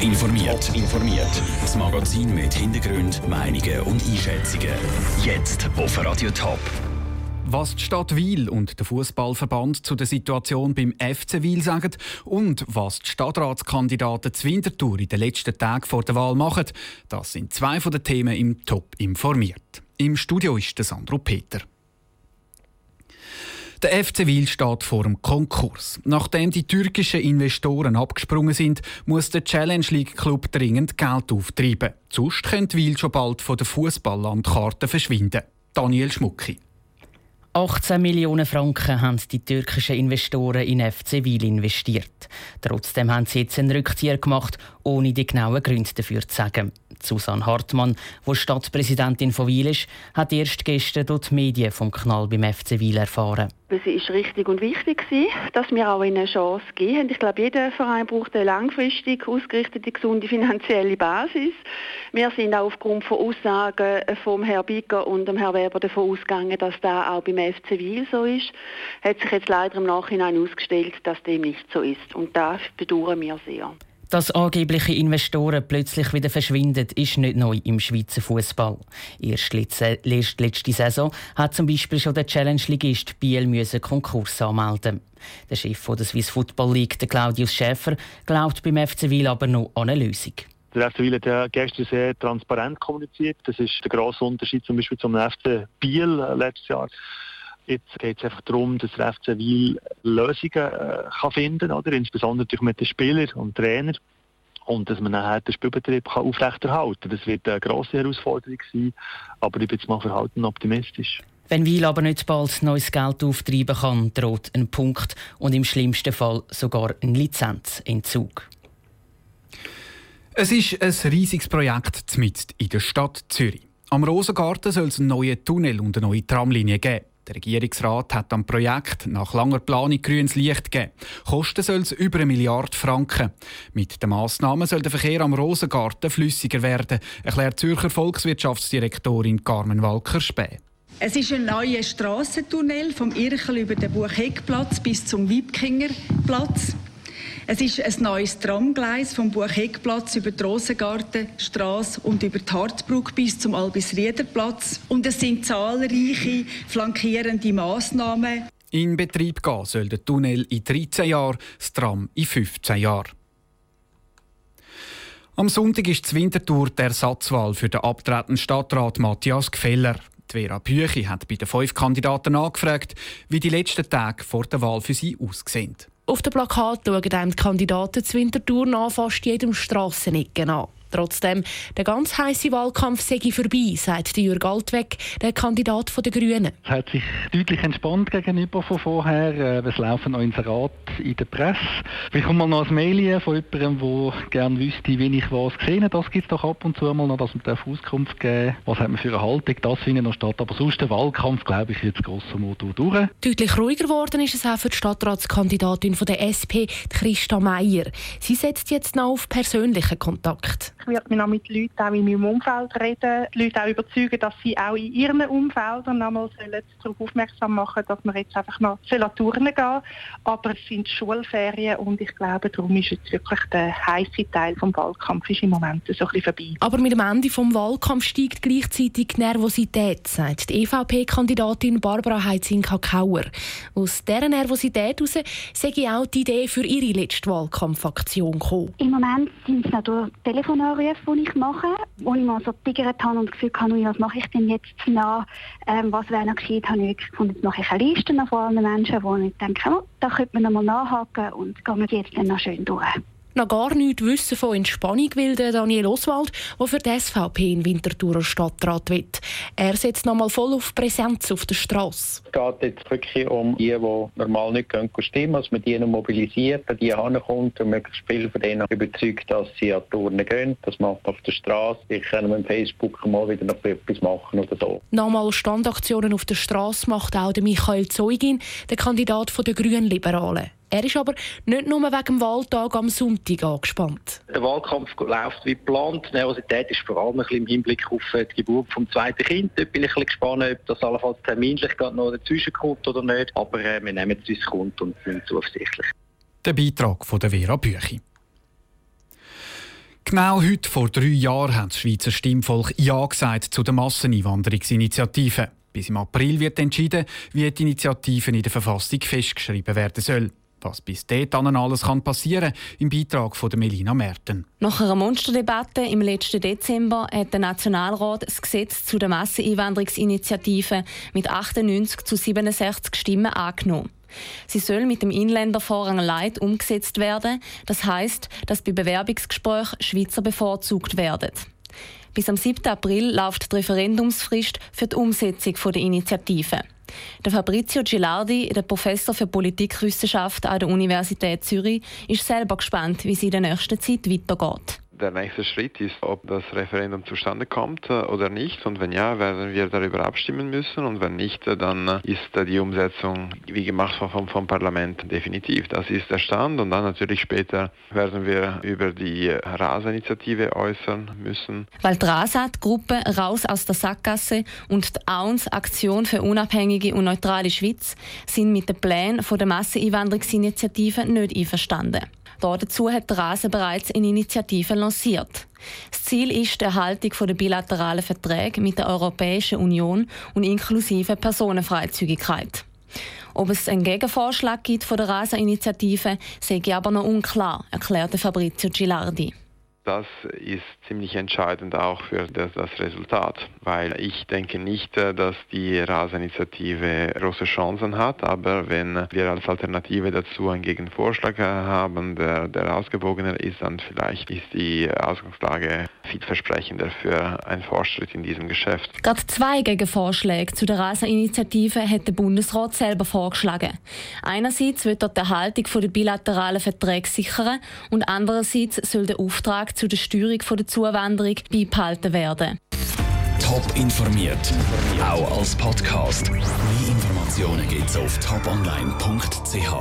Informiert. Informiert. Das Magazin mit Hintergrund, Meinungen und Einschätzungen. Jetzt auf Radio Top. Was die Stadt Wiel und der Fußballverband zu der Situation beim FC Wiel sagen und was die Stadtratskandidaten zu Winterthur in den letzten Tagen vor der Wahl machen, das sind zwei von den Themen im Top informiert. Im Studio ist der Sandro Peter. Der FC Wiel steht vor dem Konkurs. Nachdem die türkischen Investoren abgesprungen sind, muss der Challenge League Club dringend Geld auftreiben. Sonst könnte Wiel schon bald von der Fußballlandkarte verschwinden. Daniel Schmucki. 18 Millionen Franken haben die türkischen Investoren in FC Wiel investiert. Trotzdem haben sie jetzt einen Rückzieher gemacht, ohne die genauen Gründe dafür zu sagen. Susanne Hartmann, die Stadtpräsidentin von Wiel ist, hat erst gestern durch die Medien vom Knall beim FC Wiel erfahren. Es ist richtig und wichtig, dass wir auch eine Chance geben. Ich glaube, jeder Verein braucht eine langfristig ausgerichtete, gesunde finanzielle Basis. Wir sind auch aufgrund von Aussagen vom Herrn Bicker und dem Herrn Weber davon ausgegangen, dass das auch beim FC Wiel so ist. Hat sich jetzt leider im Nachhinein ausgestellt, dass dem nicht so ist. Und das bedauern wir sehr. Dass angebliche Investoren plötzlich wieder verschwinden, ist nicht neu im Schweizer Fußball. Erst letzte, letzte Saison hat zum Beispiel schon der Challenge-Ligist Biel müssen Konkurs anmelden. Der Chef der Swiss Football League, Claudius Schäfer, glaubt beim FC Wiel aber noch an eine Lösung. Der FC Wiel hat ja gestern sehr transparent kommuniziert. Das ist der grosse Unterschied zum Beispiel zum FC Biel letztes Jahr. Jetzt geht es einfach darum, dass der FC Wiel Lösungen äh, kann finden kann, insbesondere mit den Spielern und Trainern. Und dass man nachher den Spielbetrieb kann aufrechterhalten kann. Das wird eine grosse Herausforderung sein, aber ich bin jetzt mal verhalten optimistisch. Wenn Wiel aber nicht bald neues Geld auftreiben kann, droht ein Punkt und im schlimmsten Fall sogar ein Lizenzentzug. Es ist ein riesiges Projekt mitten in der Stadt Zürich. Am Rosengarten soll es einen neuen Tunnel und eine neue Tramlinie geben. Der Regierungsrat hat am Projekt nach langer Planung grünes Licht gegeben. Kosten soll es über eine Milliarde Franken. Mit den Massnahmen soll der Verkehr am Rosengarten flüssiger werden, erklärt Zürcher Volkswirtschaftsdirektorin Carmen Walker-Späh. Es ist ein neuer Strassentunnel vom Irchel über den Buchheckplatz bis zum Wiebkingerplatz. Es ist ein neues Tramgleis vom Buchheckplatz über die Rosengartenstraße und über die Harzbrücke bis zum Albisriederplatz. Und es sind zahlreiche flankierende Massnahmen. In Betrieb gehen soll der Tunnel in 13 Jahren, das Tram in 15 Jahren. Am Sonntag ist die Wintertour der Ersatzwahl für den abtretenden Stadtrat Matthias Gfeller. Die Vera Büchi hat bei den fünf Kandidaten angefragt, wie die letzten Tage vor der Wahl für sie aussehen. Auf dem Plakat schauen einem die Kandidaten zur Wintertour nach fast jedem Strassenecken an. Trotzdem, der ganz heiße Wahlkampf sei vorbei, sagt Jürg Altweg, der Kandidat der Grünen. Es hat sich deutlich entspannt gegenüber von vorher. Äh, es laufen noch Inserate in der Presse. Ich komme mal noch ein Mail von jemandem, der gerne wüsste, wie ich was gesehen habe. Das gibt es doch ab und zu mal noch, dass man Auskunft geben Was hat man für eine Haltung? Das findet noch statt. Aber sonst der Wahlkampf, glaube ich, jetzt grosso modo durch. Deutlich ruhiger geworden ist es auch für die Stadtratskandidatin von der SP, Christa Meier. Sie setzt jetzt noch auf persönlichen Kontakt. Ich werde noch mit Leuten auch in meinem Umfeld reden, die Leute auch überzeugen, dass sie auch in ihren Umfeldern nochmal darauf aufmerksam machen dass wir jetzt einfach noch Touren gehen Aber es sind Schulferien und ich glaube, darum ist jetzt wirklich der heiße Teil des Wahlkampfs im Moment so ein bisschen vorbei. Aber mit dem Ende des Wahlkampfs steigt gleichzeitig die Nervosität, sagt die EVP-Kandidatin Barbara Heitzinka-Kauer. Aus dieser Nervosität heraus sei auch die Idee für ihre letzte Wahlkampfaktion gekommen. Im Moment sind es noch durch Anrufe, die ich mache, wo ich mal so getigert habe und das Gefühl habe, was mache ich denn jetzt nach, ähm, was wäre noch geschieht, habe ich gefunden, jetzt mache ich eine Liste von allen Menschen, wo ich denke, oh, da könnte man noch mal nachhaken und gehen wir jetzt dann noch schön durch noch gar nichts wissen von Entspannung will der Daniel Oswald, der für die SVP in Winterthur Stadtrat will. Er setzt noch mal voll auf Präsenz auf der Straße. Es geht jetzt wirklich um die, die normal nicht können stimmen dass man die noch mobilisiert, an die herkommt und möglichst viel von denen überzeugt, dass sie an die Turnen gehen. Das macht auf der Straße. Ich kann mit Facebook mal wieder noch etwas machen oder so. Nochmal Standaktionen auf der Straße macht auch der Michael Zeugin, der Kandidat der Grünen Liberalen. Er ist aber nicht nur wegen dem Wahltag am Sonntag angespannt. Der Wahlkampf läuft wie geplant. Die Nervosität ist vor allem ein im Hinblick auf die Geburt des zweiten Kindes. Dort bin ich ein gespannt, ob das allenfalls terminlich noch dazwischen kommt oder nicht. Aber äh, wir nehmen es, wie es kommt und sind zuversichtlich. Der Beitrag von der Vera Büchi. Genau heute vor drei Jahren hat das Schweizer Stimmvolk Ja gesagt zu der Masseneinwanderungsinitiative. Bis im April wird entschieden, wie die Initiative in der Verfassung festgeschrieben werden soll. Was bis dahin alles kann passieren im Beitrag von Melina Merten. Nach einer Monsterdebatte im letzten Dezember hat der Nationalrat das Gesetz zu der Masseneinwanderungsinitiative mit 98 zu 67 Stimmen angenommen. Sie soll mit dem Inländervorrang Light umgesetzt werden. Das heißt, dass bei Bewerbungsgesprächen Schweizer bevorzugt werden. Bis am 7. April läuft die Referendumsfrist für die Umsetzung der Initiative. Der Fabrizio Gilardi, der Professor für Politikwissenschaft an der Universität Zürich, ist selber gespannt, wie es in der nächsten Zeit weitergeht der nächste Schritt ist, ob das Referendum zustande kommt äh, oder nicht. Und wenn ja, werden wir darüber abstimmen müssen. Und wenn nicht, äh, dann äh, ist die Umsetzung, wie gemacht vom, vom Parlament, definitiv. Das ist der Stand. Und dann natürlich später werden wir über die RASA-Initiative äußern müssen. Weil die RASA, die Gruppe Raus aus der Sackgasse und die AUNS, Aktion für unabhängige und neutrale Schweiz, sind mit den Plänen der Masseneinwanderungsinitiative nicht einverstanden. Dazu hat Rase bereits eine Initiative lanciert. Das Ziel ist die Erhaltung der bilateralen Verträge mit der Europäischen Union und inklusive Personenfreizügigkeit. Ob es einen Gegenvorschlag gibt von der Rasa-Initiative, sehe ich aber noch unklar, erklärte Fabrizio Gilardi. Das ist ziemlich entscheidend auch für das, das, Resultat, weil ich denke nicht, äh, dass die RAS-Initiative große Chancen hat, aber wenn wir als Alternative dazu einen Gegenvorschlag haben, der, der ausgewogener ist, dann vielleicht ist die Ausgangslage vielversprechender für einen Fortschritt in diesem Geschäft. Gerade zwei Gegenvorschläge zu der RASA-Initiative hat der Bundesrat selber vorgeschlagen. Einerseits wird dort die Erhaltung der bilateralen Verträge sichern und andererseits soll der Auftrag zu der Steuerung der Zuwanderung beibehalten werden. Top informiert, auch als Podcast. Mehr Informationen gibt es auf toponline.ch.